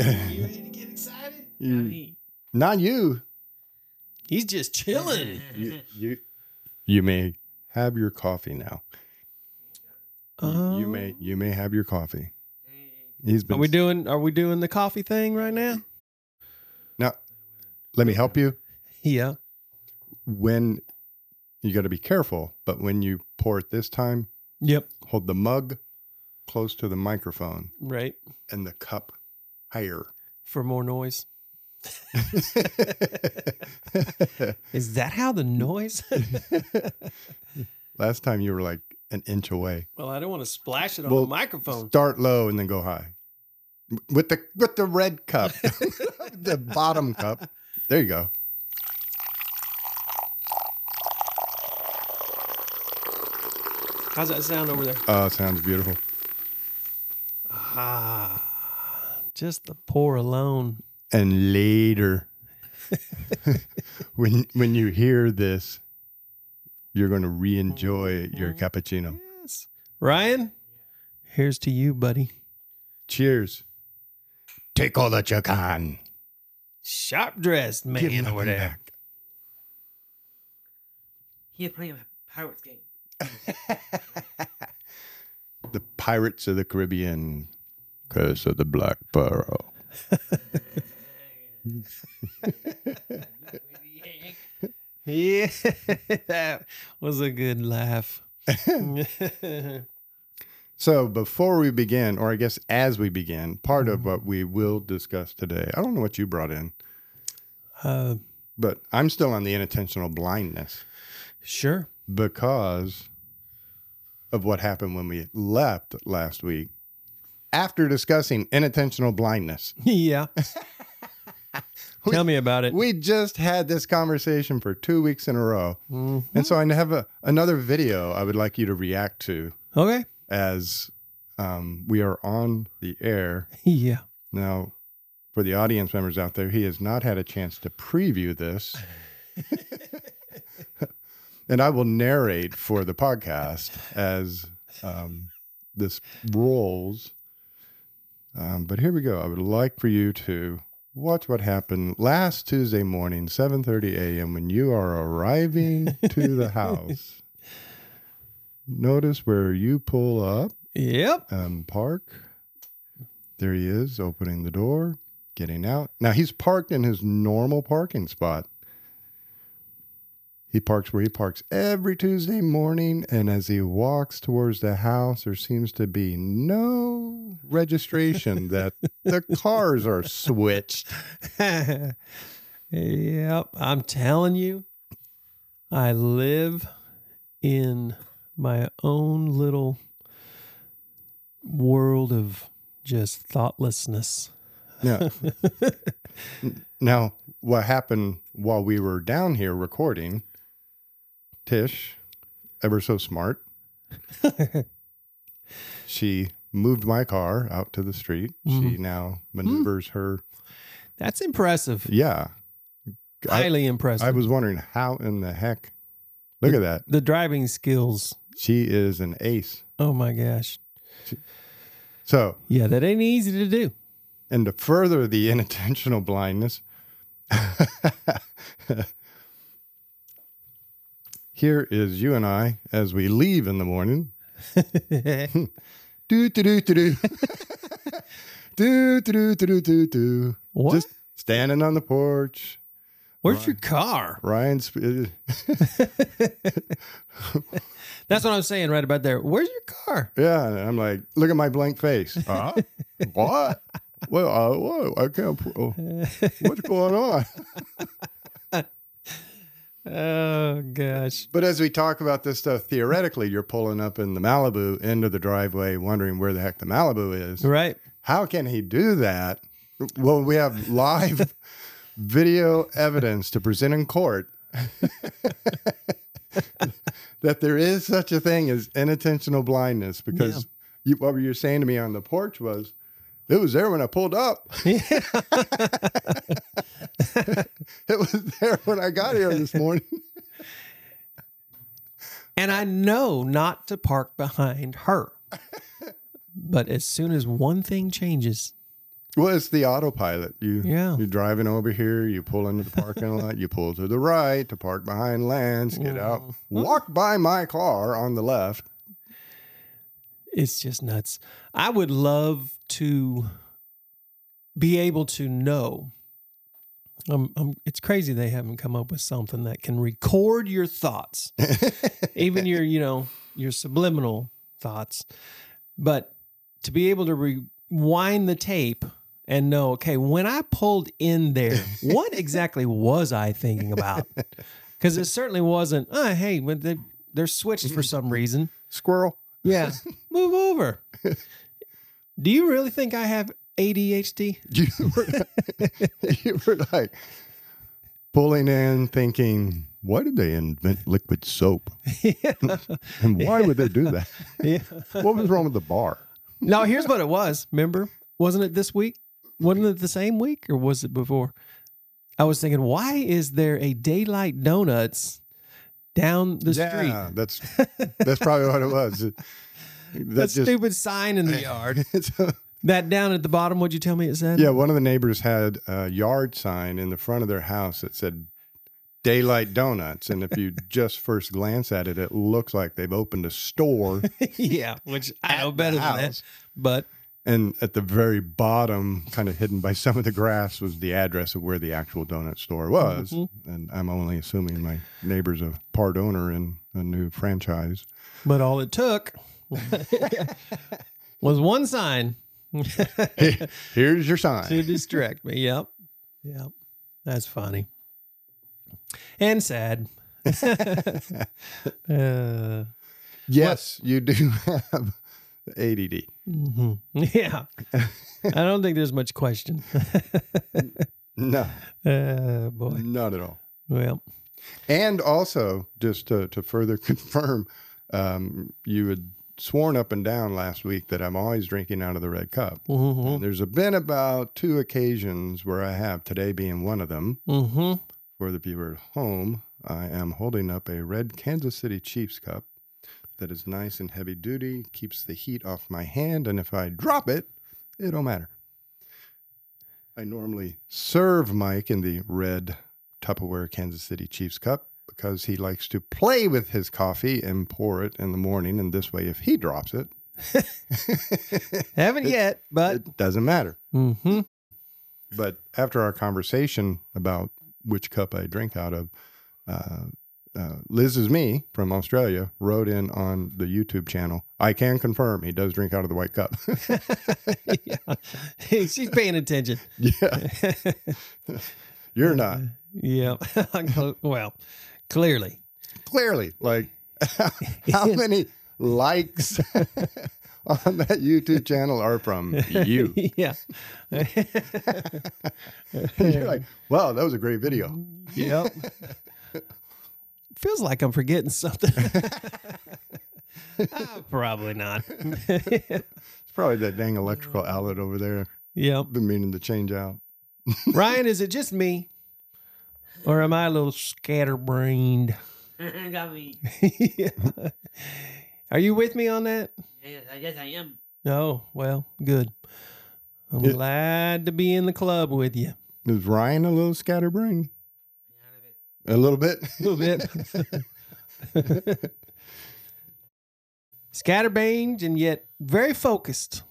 You ready to get excited? You- I mean, Not you. he's just chilling. You, you, you may have your coffee now. You- you Um, may you may have your coffee. He's Are been we doing? Are we doing the coffee thing right now? now. Let me help you. Yeah. When you got to be careful, but when you pour it this time, Yep. hold the mug close to the microphone Right. and the cup higher. For more noise. Is that how the noise? Last time you were like an inch away. well, I don't want to splash it on Well, the microphone. Start low and then go high. With the with the red cup, the bottom cup. There you go. How's that sound over there? Oh, sounds beautiful. Ah, just the pour alone. And later, when when you hear this, you're going to re-enjoy your cappuccino. Yes. Ryan, here's to you, buddy. Cheers. Take all that you can. Sharp dressed man Give over nothing there. back. Here playing a Pirates game. The Pirates of the Caribbean, curse of the Black Pearl. Yeah, that was a good laugh. So before we begin, or I guess as we begin, part of what we will discuss today, I don't know what you brought in, uh, but I'm still on the inattentional blindness sure. because of what happened when we left last week. After discussing inattentional blindness, Yeah. Tell me about it. we just had this conversation for two weeks in a row. Mhm. And so I have a, another video I would like you to react to Okay. as um, we are on the air. Yeah. Now, for the audience members out there, he has not had a chance to preview this. and I will narrate for the podcast as um, this rolls. Um, but here we go. I would like for you to watch what happened last Tuesday morning, 7:30 a.m. when you are arriving to the house. Notice where you pull up Yep. um, park. There he is, opening the door, getting out. Now he's parked in his normal parking spot. He parks where he parks every Tuesday morning, and as he walks towards the house, there seems to be no registration that the cars are switched. yep. I'm telling you, I live in my own little world of just thoughtlessness. Now, now, what happened while we were down here recording? Tish, ever so smart, she moved my car out to the street. She Mhm. now maneuvers her. That's impressive. Yeah, I, Highly impressive. I was wondering how in the heck. Look at that. the driving skills. She is an ace. Oh my gosh. So, Yeah, that ain't easy to do. and to further the inattentional blindness, here is you and I as we leave in the morning. Do do do do do. do do do do do do. what? Just standing on the porch. Where's your car? Ryan's uh, That's what I'm saying right about there. Where's your car? yeah, and I'm like, look at my blank face. Huh? what? Well, uh, what? I can't. Oh, what's going on? Oh gosh. But as we talk about this stuff, theoretically, you're pulling up in the Malibu end of the driveway, wondering where the heck the Malibu is. Right. How can he do that? Well, we have live video evidence to present in court that there is such a thing as inattentional blindness because you, what you were saying to me on the porch was, it was there when I pulled up. it was there when I got here this morning. And I know not to park behind her. But as soon as one thing changes, Well, it's the autopilot. You Yeah. you're driving over here, you pull into the parking lot, you pull to the right to park behind Lance, get out, walk by my car on the left. It's just nuts. I would love to be able to know. Um, um, it's crazy they haven't come up with something that can record your thoughts, even your, you know, your subliminal thoughts. But to be able to rewind the tape and know, okay, when I pulled in there, what exactly was I thinking about? Because it certainly wasn't, oh, hey, when they, they're switched for some reason. Squirrel. Yeah. Move over. Do you really think I have ADHD? You were, you were like pulling in, thinking, why did they invent liquid soap? yeah. And why would they do that? yeah. What was wrong with the bar? Now, here's what it was. Remember? Wasn't it this week? Wasn't it the same week or was it before? I was thinking, why is there a daylight donuts down the street? yeah, that's that's probably what it was. That stupid sign in the yard. a- that down at the bottom, what'd you tell me it said? yeah. One of the neighbors had a yard sign in the front of their house that said "Daylight Donuts," and if you just first glance at it, it looks like they've opened a store. yeah, which I know better than that. But And at the very bottom, kind of hidden by some of the grass, was the address of where the actual donut store was. Mhm. And I'm only assuming my neighbor's a part owner in a new franchise. But all it took was one sign Here's your sign. to distract me. Yep. Yep. That's funny. And sad. uh, Yes, you do have ADD. mhm. Yeah. I don't think there's much question. No, uh, boy. not at all. Well, And also, just to, to further confirm, um, you had sworn up and down last week that I'm always drinking out of the red cup. mm-hmm. And there's been about two occasions where I have, today being one of them. Mm-hmm. For the viewer at home, I am holding up a red Kansas City Chiefs cup that is nice and heavy duty, keeps the heat off my hand, and if I drop it, it don't matter. I normally serve Mike in the red Tupperware Kansas City Chiefs cup because he likes to play with his coffee and pour it in the morning, and this way, if he drops it, Haven't yet, but it doesn't matter. mm-hmm. But after our conversation about which cup I drink out of, uh, uh, Liz is me from Australia wrote in on the YouTube channel. I can confirm he does drink out of the white cup. yeah. She's paying attention. yeah, you're not yeah. well, clearly. clearly like how many likes on that YouTube channel are from you. yeah. You're like, wow, that was a great video. yep. Feels like I'm forgetting something. Ah, probably not. It's probably that dang electrical outlet over there. yep. Been meaning to change out. Ryan, is it just me? Or am I a little scatterbrained? Got me. Yeah. Are you with me on that? Yes, I- yes, I am. Oh, well, good. I'm Yeah. glad to be in the club with you. Is Ryan a little scatterbrained? Out of it. A little bit. A little bit. Scatterbrained and yet very focused.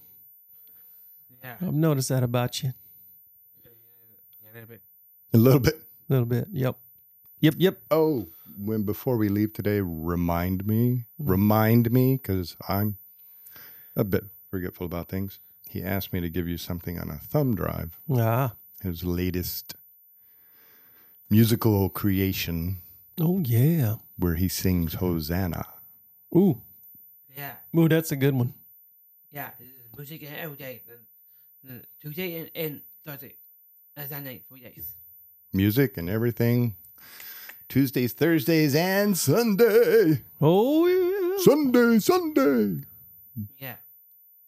Yeah. I've noticed that about you. Yeah, a little bit. A little bit. A little bit. Yep. Yep. Yep. Oh, when before we leave today, remind me, remind me, because I'm a bit forgetful about things. He asked me to give you something on a thumb drive, Ah. his latest musical creation Oh, yeah. where he sings Hosanna. Ooh. Yeah. Ooh, that's a good one. Yeah. Music and every day. Then, then Tuesday and, and Thursday. And Sunday, three days. Music and everything. Tuesdays, Thursdays, and Sunday. Oh, yeah. Sunday, Sunday. Yeah.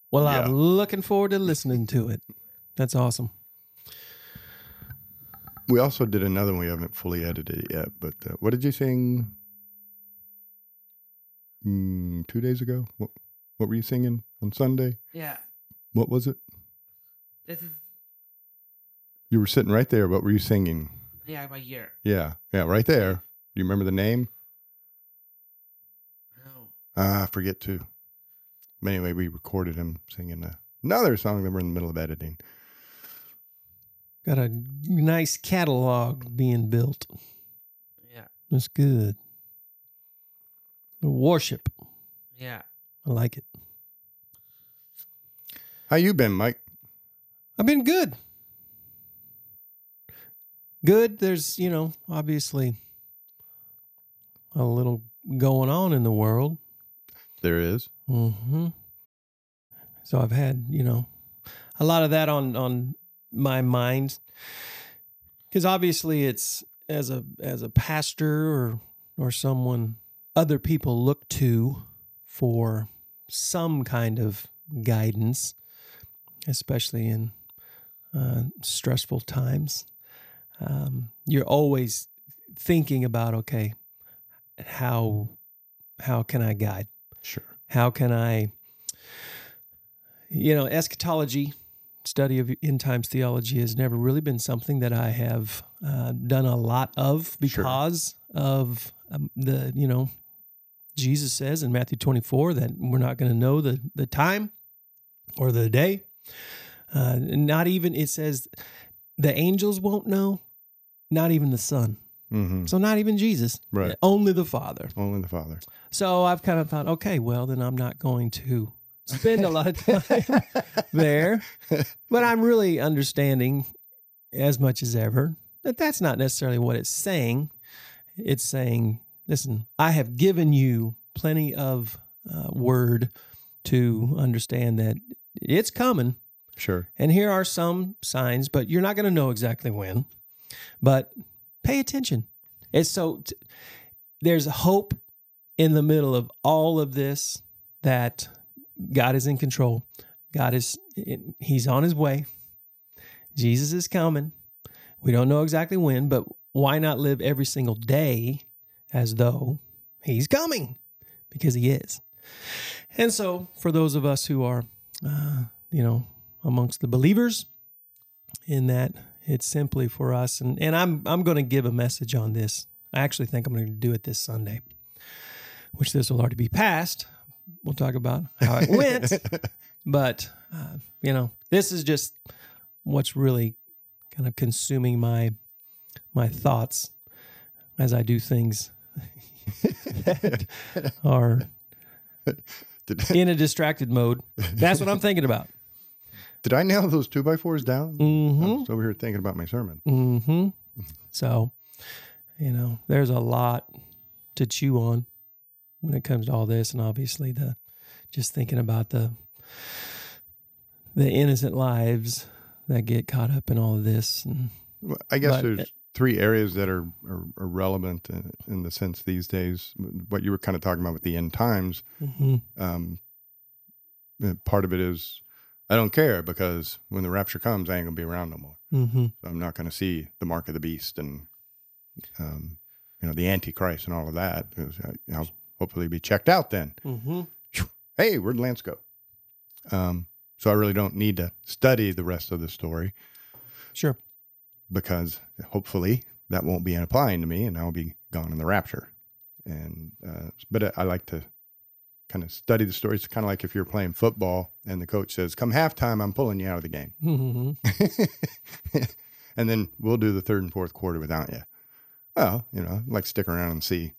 Well, Yeah. I'm looking forward to listening to it. That's awesome. We also did another one. We haven't fully edited it yet, but uh, what did you sing mm, two days ago? What, what were you singing on Sunday? Yeah. What was it? This is You were sitting right there. What were you singing? Yeah, by year. Yeah, yeah, right there. Do you remember the name? No. Ah, I forget too. But anyway, we recorded him singing uh, another song that we're in the middle of editing. Got a nice catalog being built. Yeah. That's good. Worship. Yeah. I like it. How you been, Mike? I've been good. Good. There's, you know, obviously a little going on in the world. There is. hmm So I've had, you know, a lot of that on on my mind because obviously it's as a as a pastor or or someone other people look to for some kind of guidance, especially in uh, stressful times. Um, you're always thinking about okay, how how can I guide? Sure. how can I, you know, eschatology, study of end times theology has never really been something that I have uh, done a lot of Sure. because of um, the, you know, Jesus says in Matthew 24 that we're not going to know the, the time or the day. Uh, not even, it says the angels won't know, not even the Son. Mm-hmm. So, not even Jesus, Right. only the Father. Only the Father. So I've kind of thought, okay, well, then I'm not going to spend a lot of time there. But I'm really understanding as much as ever that that's not necessarily what it's saying. It's saying, listen, I have given you plenty of uh, word to understand that it's coming. Sure. And here are some signs, but you're not going to know exactly when. But pay attention. It's so t- there's hope in the middle of all of this that God is in control. God is he's on his way. Jesus is coming. We don't know exactly when, but why not live every single day as though he's coming? Because he is. And so, for those of us who are, uh, you know, amongst the believers, in that it's simply for us, and, and I'm I'm going to give a message on this. I actually think I'm going to do it this Sunday, which this will already be passed. We'll talk about how it went, but uh, you know, this is just what's really kind of consuming my my thoughts as I do things that are in a distracted mode. That's what I'm thinking about. did I nail those two by fours down? I hmm was over here thinking about my sermon. hmm So, you know, there's a lot to chew on when it comes to all this, and obviously the just thinking about the the innocent lives that get caught up in all of this. And Well, I guess But- there's three areas that are, are, are relevant in, in the sense these days. What you were kind of talking about with the end times, mhm, um, uh, part of it is I don't care because when the rapture comes, I ain't gonna be around no more. mhm, So I'm not gonna see the mark of the beast and um, you know the antichrist and all of that. I- I'll hopefully be checked out then. mhm. Hey, where'd Lance go? Um, so I really don't need to study the rest of the story Sure. because hopefully that won't be applying to me and I'll be gone in the rapture. And uh, but I like to kind of study the story. It's kind of like if you're playing football and the coach says, "Come halftime, I'm pulling you out of the game," Mhm. and then we'll do the third and fourth quarter without you. Well, you know, I'd like stick around and see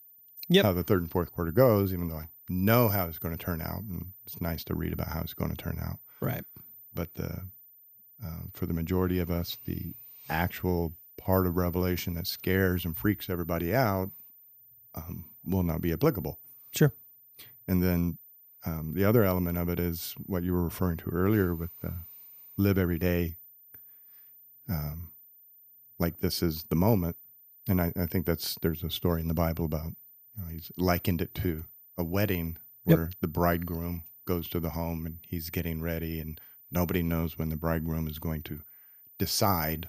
Yep. how the third and fourth quarter goes, even though I know how it's going to turn out. And it's nice to read about how it's going to turn out. Right. But the, uh, for the majority of us, the actual part of Revelation that scares and freaks everybody out um, will not be applicable. Sure. And then um, the other element of it is what you were referring to earlier with uh, live every day um, like this is the moment. And I, I think that's there's a story in the Bible about you know, he's likened it to a wedding Yep. where the bridegroom goes to the home and he's getting ready and nobody knows when the bridegroom is going to decide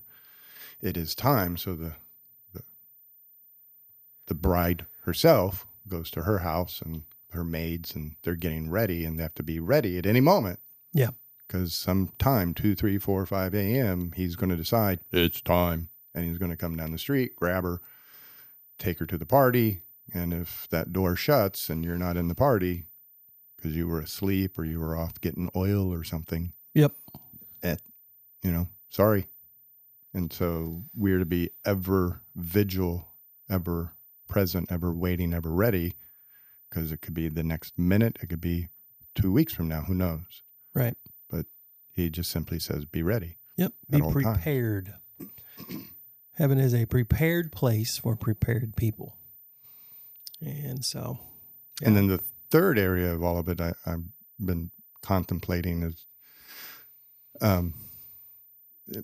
it is time. So the the, the bride herself goes to her house and her maids and they're getting ready and they have to be ready at any moment. Yeah. because sometime two, three, four, five a.m. he's going to decide it's time, and he's going to come down the street, grab her, take her to the party, and if that door shuts and you're not in the party because you were asleep or you were off getting oil or something, Yep. at you know, sorry. And so we're to be ever vigil, ever present, ever waiting, ever ready, because it could be the next minute, it could be two weeks from now, who knows? Right. But he just simply says, "Be ready." Yep. Be prepared. Heaven is a prepared place for prepared people. And so, And then the third area of all of it, I, I've been contemplating is um,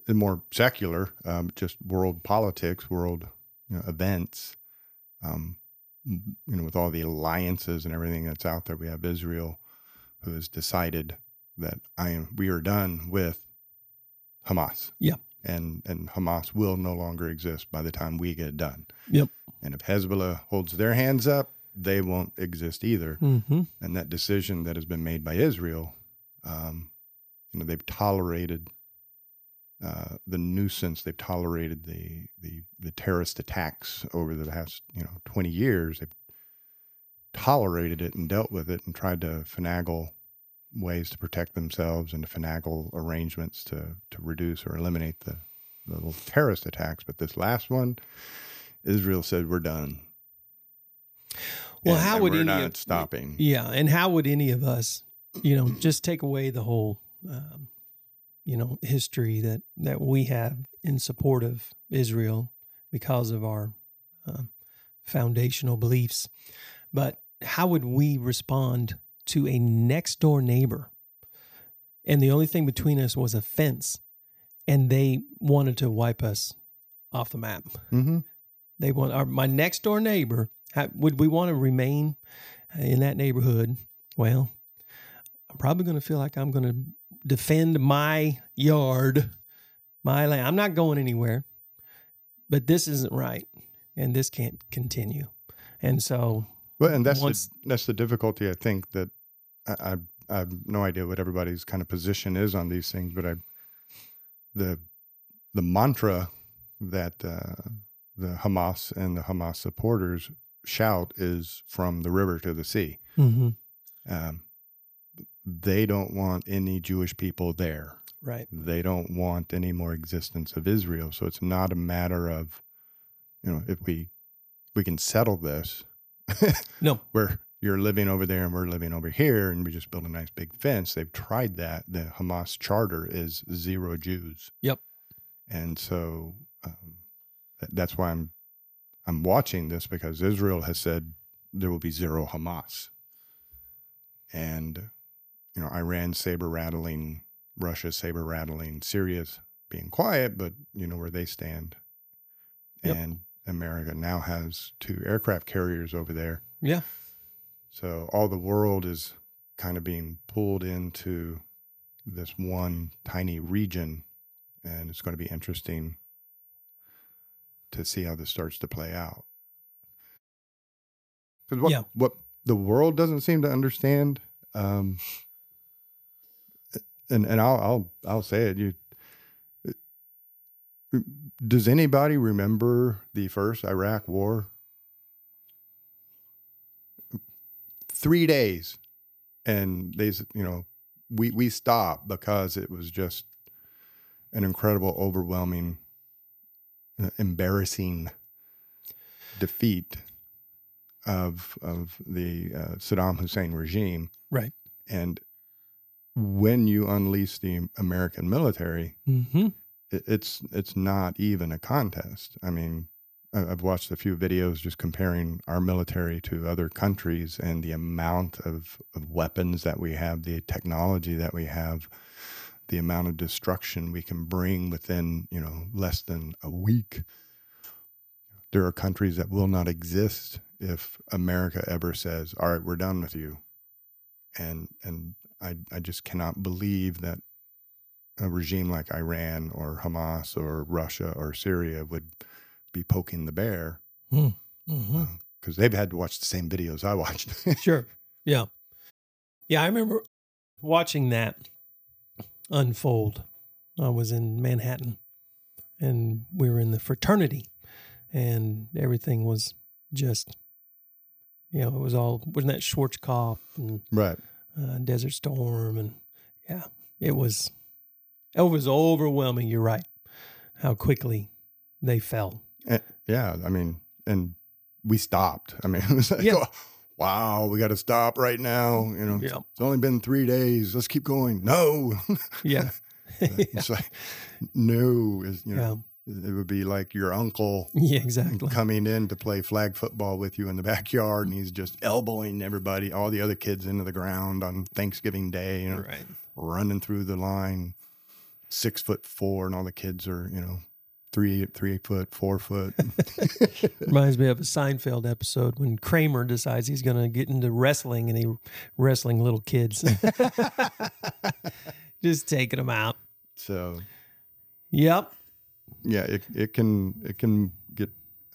more secular, um, just world politics, world you know, events. Um, you know, with all the alliances and everything that's out there, we have Israel, who has decided that I am. We are done with Hamas. Yeah. And and Hamas will no longer exist by the time we get done. Yep. And if Hezbollah holds their hands up, they won't exist either hmm and that decision that has been made by Israel, um, you know, they've tolerated uh, the nuisance, they've tolerated the, the the terrorist attacks over the past you know twenty years. They've tolerated it and dealt with it and tried to finagle ways to protect themselves and to finagle arrangements to to reduce or eliminate the, the little terrorist attacks. But this last one, Israel said we're done. Well, And- how and would we're any not of- stopping? yeah. And how would any of us, you know, just take away the whole, um, you know, history that, that we have in support of Israel because of our um, foundational beliefs. But how would we respond to a next door neighbor? And the only thing between us was a fence, and they wanted to wipe us off the map. Mm-hmm. They want our, my next door neighbor. Would we want to remain in that neighborhood? Well, I'm probably going to feel like I'm going to defend my yard, my land. I'm not going anywhere, but this isn't right, and this can't continue. And so, Well, and that's Once- the, that's the difficulty. I think that I, I I have no idea what everybody's kind of position is on these things, but I the the mantra that uh, the Hamas and the Hamas supporters shout is from the river to the sea. mhm, Um, they don't want any Jewish people there. right, They don't want any more existence of Israel. So it's not a matter of, you know, if we we can settle this no, where you're living over there and we're living over here and we just build a nice big fence. They've tried that. The Hamas charter is zero Jews. Yep. And so um, that's why I'm I'm watching this because Israel has said there will be zero Hamas. And you know, Iran saber rattling, Russia saber rattling, Syria's being quiet, but you know where they stand. Yep. And America now has two aircraft carriers over there. yeah, So all the world is kind of being pulled into this one tiny region, and it's going to be interesting to see how this starts to play out. Because what Yeah. what the world doesn't seem to understand, um, and and I'll I'll I'll say it. You does anybody remember the first Iraq War? Three days and they you know we we stopped because it was just an incredible overwhelming uh, embarrassing defeat of of the uh, Saddam Hussein regime Right. and when you unleash the American military hmm it, it's it's not even a contest. I mean, I've watched a few videos just comparing our military to other countries and the amount of, of weapons that we have, the technology that we have, the amount of destruction we can bring within you know less than a week. There are countries that will not exist if America ever says, "All right, we're done with you," and and I I just cannot believe that a regime like Iran or Hamas or Russia or Syria would be poking the bear hmm because they've had to watch the same videos I watched. Sure. Yeah. Yeah. I remember watching that unfold. I was in Manhattan and we were in the fraternity and everything was just, you know, it was all, wasn't that Schwarzkopf and Right. uh, Desert Storm, and yeah, it was it was overwhelming. You're right, how quickly they fell. Eh, yeah. I mean, and we stopped. I mean, it was like, Yeah. oh, wow, we got to stop right now. You know, Yeah, it's only been three days. Let's keep going. No. yeah, it's like, no. Is, you know, it would be like your uncle yeah, exactly. coming in to play flag football with you in the backyard and he's just elbowing everybody, all the other kids into the ground on Thanksgiving Day, you know, Right. running through the line, six foot four, and all the kids are, you know, three, three foot, four foot. Reminds me of a Seinfeld episode when Kramer decides he's going to get into wrestling and he wrestling little kids, just taking them out. so Yep. yeah, it, it can, it can get,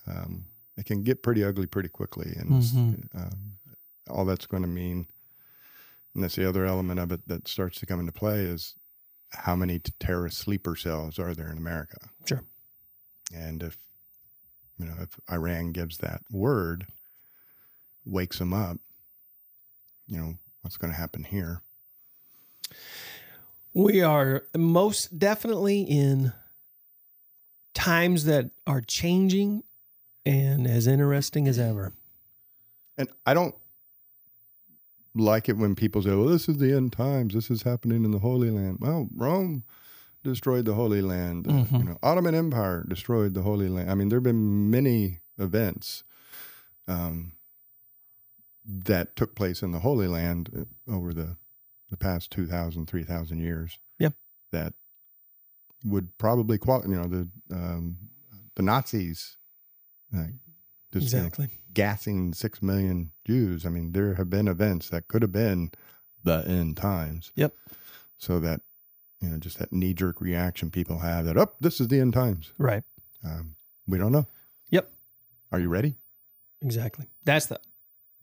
um, it can get pretty ugly pretty quickly. And Mhm. um, all that's going to mean, and that's the other element of it that starts to come into play is how many terrorist sleeper cells are there in America? Sure. And if, you know, if Iran gives that word, wakes them up, you know, what's going to happen here? We are most definitely in times that are changing and as interesting as ever. And I don't like it when people say, well, this is the end times. This is happening in the Holy Land. Well, Rome destroyed the Holy Land. Uh, You Mhm. know, Ottoman Empire destroyed the Holy Land. I mean, there have been many events um, that took place in the Holy Land uh, over the, the past 2,000, 3,000 years. Yep. That would probably qualify, you know, the, um, the Nazis. Uh, just, you know, Exactly. gassing six million Jews. I mean, there have been events that could have been the end times. Yep. So that you know, just that knee jerk reaction people have that, oh, this is the end times. Right. Um, we don't know. Yep. Are you ready? Exactly. That's the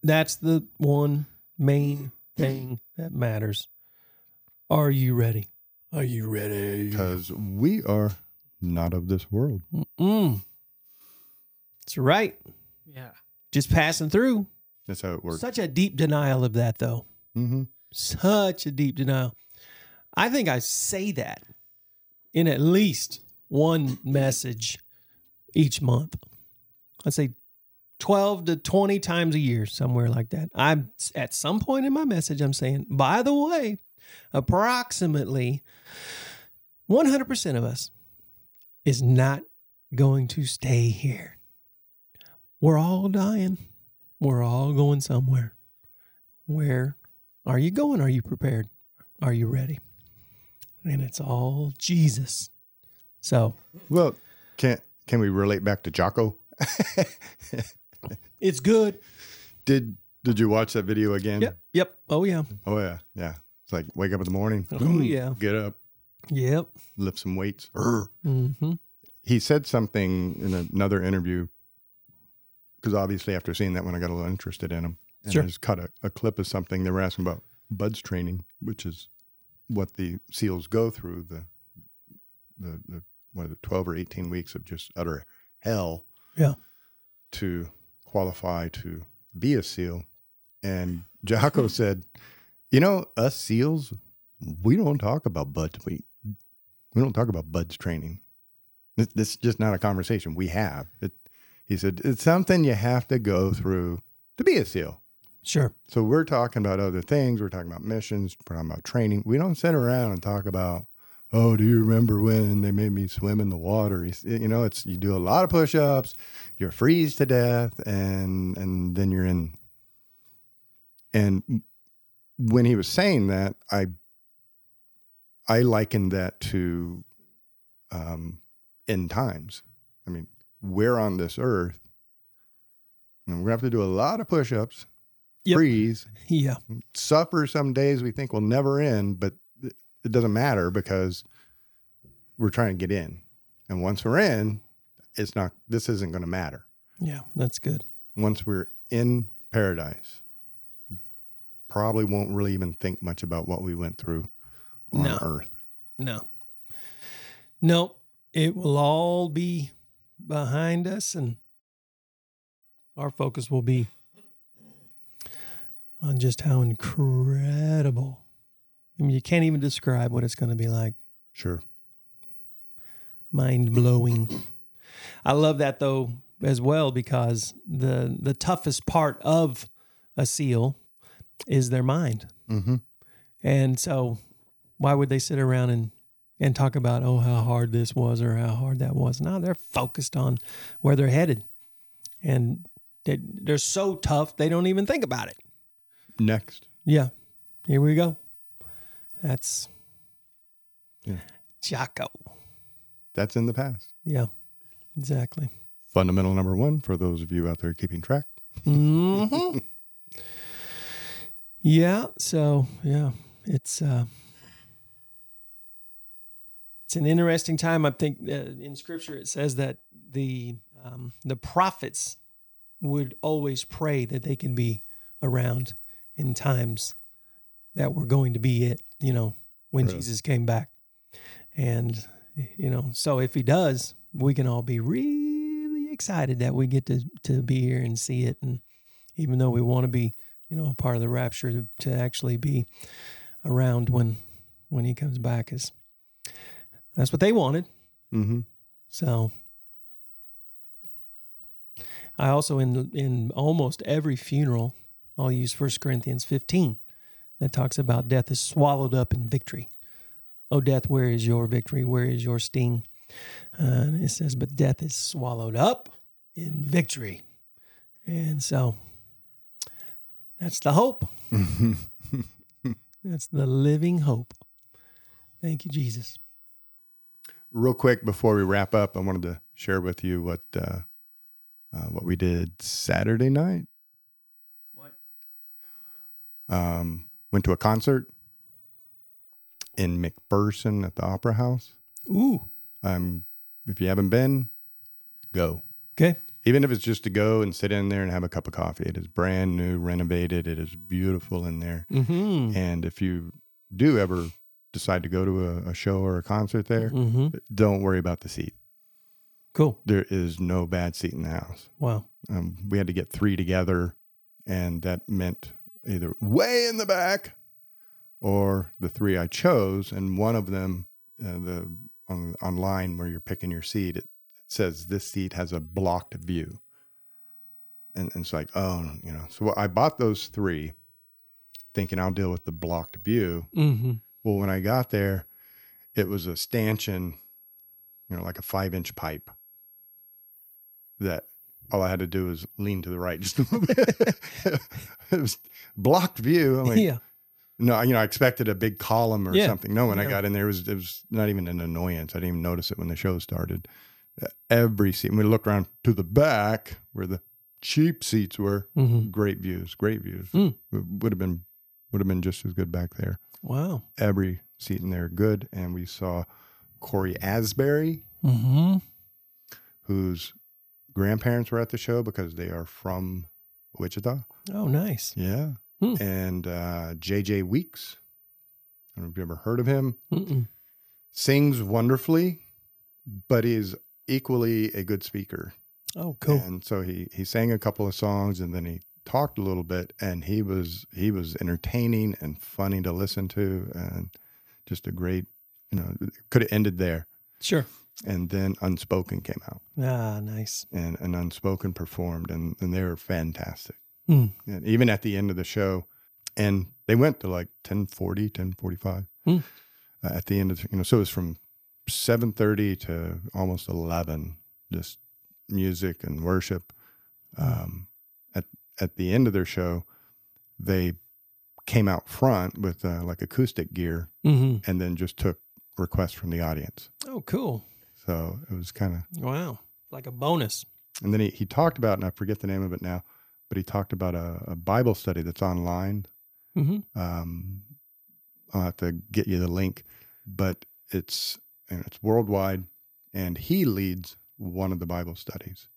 that's the one main thing that matters. Are you ready? Are you ready? Because we are not of this world. Mm. That's right. Yeah. Just passing through. That's how it works. Such a deep denial of that, though. Mm-hmm. Such a deep denial. I think I say that in at least one message each month. I'd say 12 to 20 times a year, somewhere like that. I'm at some point in my message, I'm saying, by the way, approximately 100% of us is not going to stay here. We're all dying. We're all going somewhere. Where are you going? Are you prepared? Are you ready? And it's all Jesus. So Well, can can we relate back to Jocko? it's good. did Did you watch that video again? Yep. Yep. Oh, yeah. Oh yeah, yeah. It's like wake up in the morning. Oh, yeah. Get up, Yep. lift some weights. Urgh. hmm he said something in another interview because obviously after seeing that one, I got a little interested in him. And Sure. I just cut a, a clip of something. They were asking about BUD/S training, which is what the SEALs go through the the the what is it, twelve or eighteen weeks of just utter hell. Yeah. To qualify to be a SEAL, and Jocko hmm. said, "You know, us SEALs, we don't talk about BUD/S. We we don't talk about BUD/S training. This, this is just not a conversation we have. It, he said it's something you have to go through to be a SEAL. Sure. So we're talking about other things. We're talking about missions. We're talking about training. We don't sit around and talk about, oh, do you remember when they made me swim in the water? You know, it's you do a lot of push-ups, you're freeze to death, and and then you're in. And when he was saying that, I I likened that to um, end times. I mean, we're on this earth, and we're gonna have to do a lot of push-ups, Yep. freeze, Yeah. suffer some days we think will never end, but it it doesn't matter because we're trying to get in. And once we're in, it's not, this isn't going to matter. Yeah. That's good. Once we're in paradise, probably won't really even think much about what we went through on No. earth. No. No, it will all be behind us and our focus will be on just how incredible. I mean, you can't even describe what it's going to be like. Sure. Mind blowing. I love that though as well because the the toughest part of a seal is their mind. Mm-hmm. And so why would they sit around and and talk about oh how hard this was or how hard that was? No, they're focused on where they're headed. And they, they're so tough they don't even think about it. Next. Yeah. Here we go. That's Yeah. Jocko. That's in the past. Yeah. Exactly. Fundamental number one for those of you out there keeping track. hmm yeah. So yeah, it's uh, it's an interesting time. I think uh, in Scripture it says that the um, the prophets would always pray that they can be around in times that were going to be it. You know, when Really? Jesus came back, and you know, so if he does, we can all be really excited that we get to to be here and see it and even though we want to be, you know, a part of the rapture to, to actually be around when when he comes back is that's what they wanted. Mm-hmm. So I also in in almost every funeral I'll use 1 Corinthians 15 that talks about death is swallowed up in victory. Oh death, where is your victory? Where is your sting? Uh, it says, but death is swallowed up in victory. And so that's the hope. That's the living hope. Thank you, Jesus. Real quick before we wrap up, I wanted to share with you what uh, uh, what we did Saturday night. Um, went to a concert in McPherson at the Opera House. Ooh. Um, if you haven't been, go. Okay. Even if it's just to go and sit in there and have a cup of coffee. It is brand new, renovated. It is beautiful in there. Mm-hmm. And if you do ever decide to go to a, a show or a concert there, Mm-hmm. don't worry about the seat. Cool. There is no bad seat in the house. Wow. Um, we had to get three together, and that meant either way in the back or the three I chose. And one of them, uh, the on online where you're picking your seat, it, says this seat has a blocked view. And, and it's like, oh, you know. So I bought those three, thinking I'll deal with the blocked view. Mm-hmm. Well, when I got there, it was a stanchion, you know, like a five inch pipe that all I had to do was lean to the right just a little bit. it was blocked view. I'm like, yeah. no, you know, I expected a big column or Yeah. something. No, when I got in there, it was, it was not even an annoyance. I didn't even notice it when the show started. Every seat, we looked around to the back where the cheap seats were. Mm-hmm. Great views, great views. Mm. Would have been, would have been just as good back there Wow. every seat in there good. And we saw Cory Asbury, Mm-hmm. whose grandparents were at the show because they are from Wichita. Oh, nice. Yeah. Hmm. And uh, JJ Weeks. I don't know if you ever heard of him. Mm-mm. Sings wonderfully, but is equally a good speaker. Oh, cool. And so he he sang a couple of songs and then he talked a little bit and he was he was entertaining and funny to listen to and just a great you know could have ended there Sure. And then unspoken came out Ah, nice. and and unspoken performed and and they were fantastic Hmm. and even at the end of the show and they went to like 1040 1045 Hmm. uh, at the end of the, you know so it was from 730 to almost 11 just music and worship um, at at the end of their show they came out front with uh, like acoustic gear Mm-hmm. and then just took requests from the audience Oh, cool. So it was kind of Wow. Like a bonus. and then he, he talked about and i forget the name of it now but he talked about a, a bible study that's online Mm-hmm. um, I'll have to get you the link, but it's and it's worldwide, and he leads one of the Bible studies,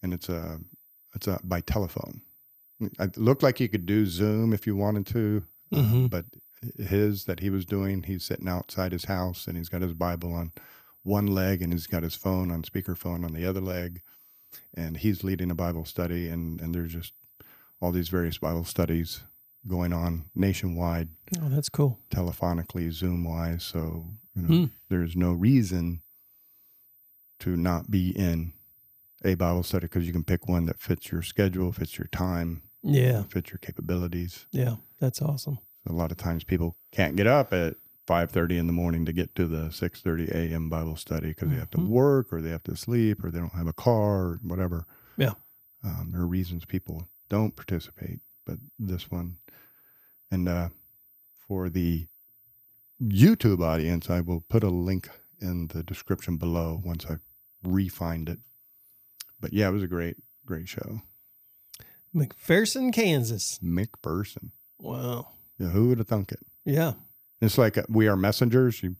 and it's a it's a by telephone. It looked like you could do Zoom if you wanted to, uh, Mhm. but his that he was doing. He's sitting outside his house and he's got his Bible on one leg and he's got his phone on speakerphone on the other leg, and he's leading a Bible study. And and there's just all these various Bible studies going on nationwide, Oh, that's cool. telephonically, Zoom wise. So you know, Hmm. there's no reason to not be in a Bible study because you can pick one that fits your schedule, fits your time, Yeah. fits your capabilities. Yeah. That's awesome. A lot of times people can't get up at 5:30 in the morning to get to the 6:30 a.m. Bible study because they have to Mhm. work or they have to sleep or they don't have a car or whatever. Yeah. Um, there are reasons people don't participate, but this one, and uh, for the YouTube audience, I will put a link in the description below once I refined it. But yeah, it was a great, great show. McPherson, Kansas. McPherson. Wow. Yeah, who would have thunk it? Yeah. It's like uh, we are messengers. You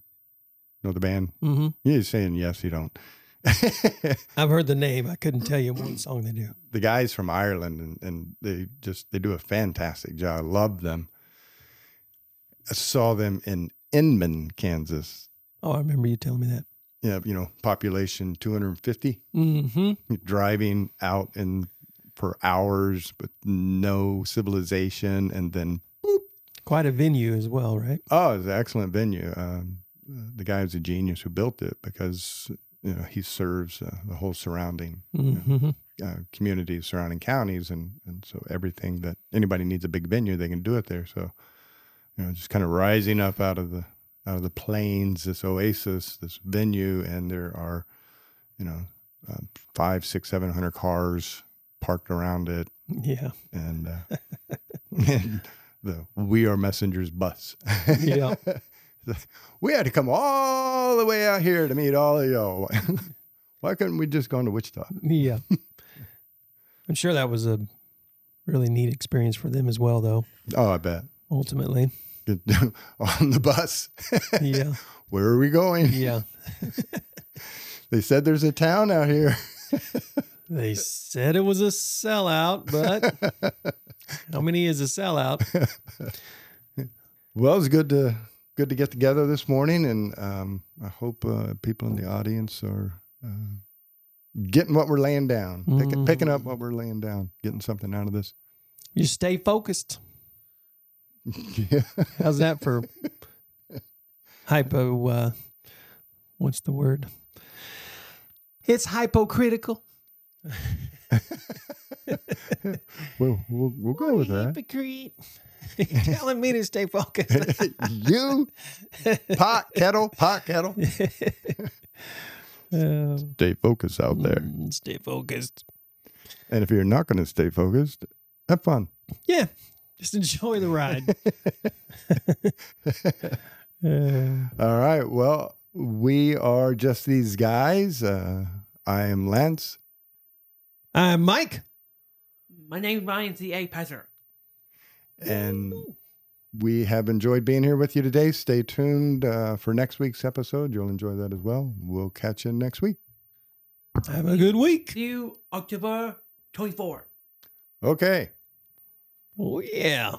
know the band. hmm You're saying yes, you don't. I've heard the name. I couldn't tell you one song they do. the guys from Ireland, and, and they just they do a fantastic job. I love them. I saw them in Inman, Kansas. Oh, I remember you telling me that. Yeah, you know, population 250, Mm-hmm. driving out in for hours with no civilization, and then Quite a venue as well, right? oh, it's an excellent venue. Um, the guy was a genius who built it because you know he serves uh, the whole surrounding Mm-hmm. uh, communities, surrounding counties, and and so everything that anybody needs a big venue, they can do it there. So, you know, just kind of rising up out of the out of the plains, this oasis, this venue, and there are, you know, uh, five, six, seven hundred cars parked around it, Yeah. and, uh, and the We Are Messengers bus. Yeah. we had to come all the way out here to meet all of y'all. Why couldn't we just gone to Wichita? Yeah. I'm sure that was a really neat experience for them as well, though, Oh, I bet. ultimately. on the bus. Yeah. Where are we going? Yeah. They said there's a town out here. They said it was a sellout, but how many is a sellout? well, it's good to good to get together this morning, and um, I hope uh, people in the audience are uh, getting what we're laying down, picking, picking up what we're laying down, getting something out of this. You stay focused. yeah. How's that for hypo? Uh, what's the word? It's hypocritical. Well, we'll we'll go with that. Hypocrite. You're telling me to stay focused. you pot kettle, pot kettle. Uh, Stay focused out there. mm, stay focused. And if you're not going to stay focused, have fun. Yeah, just enjoy the ride. Uh, All right. Well, we are just these guys. Uh, I am Lance. I'm Mike. My name's Ryan C. A. Passer. And we have enjoyed being here with you today. Stay tuned uh, for next week's episode. You'll enjoy that as well. We'll catch you next week. Have a good week. See you October 24. Okay. Oh, yeah.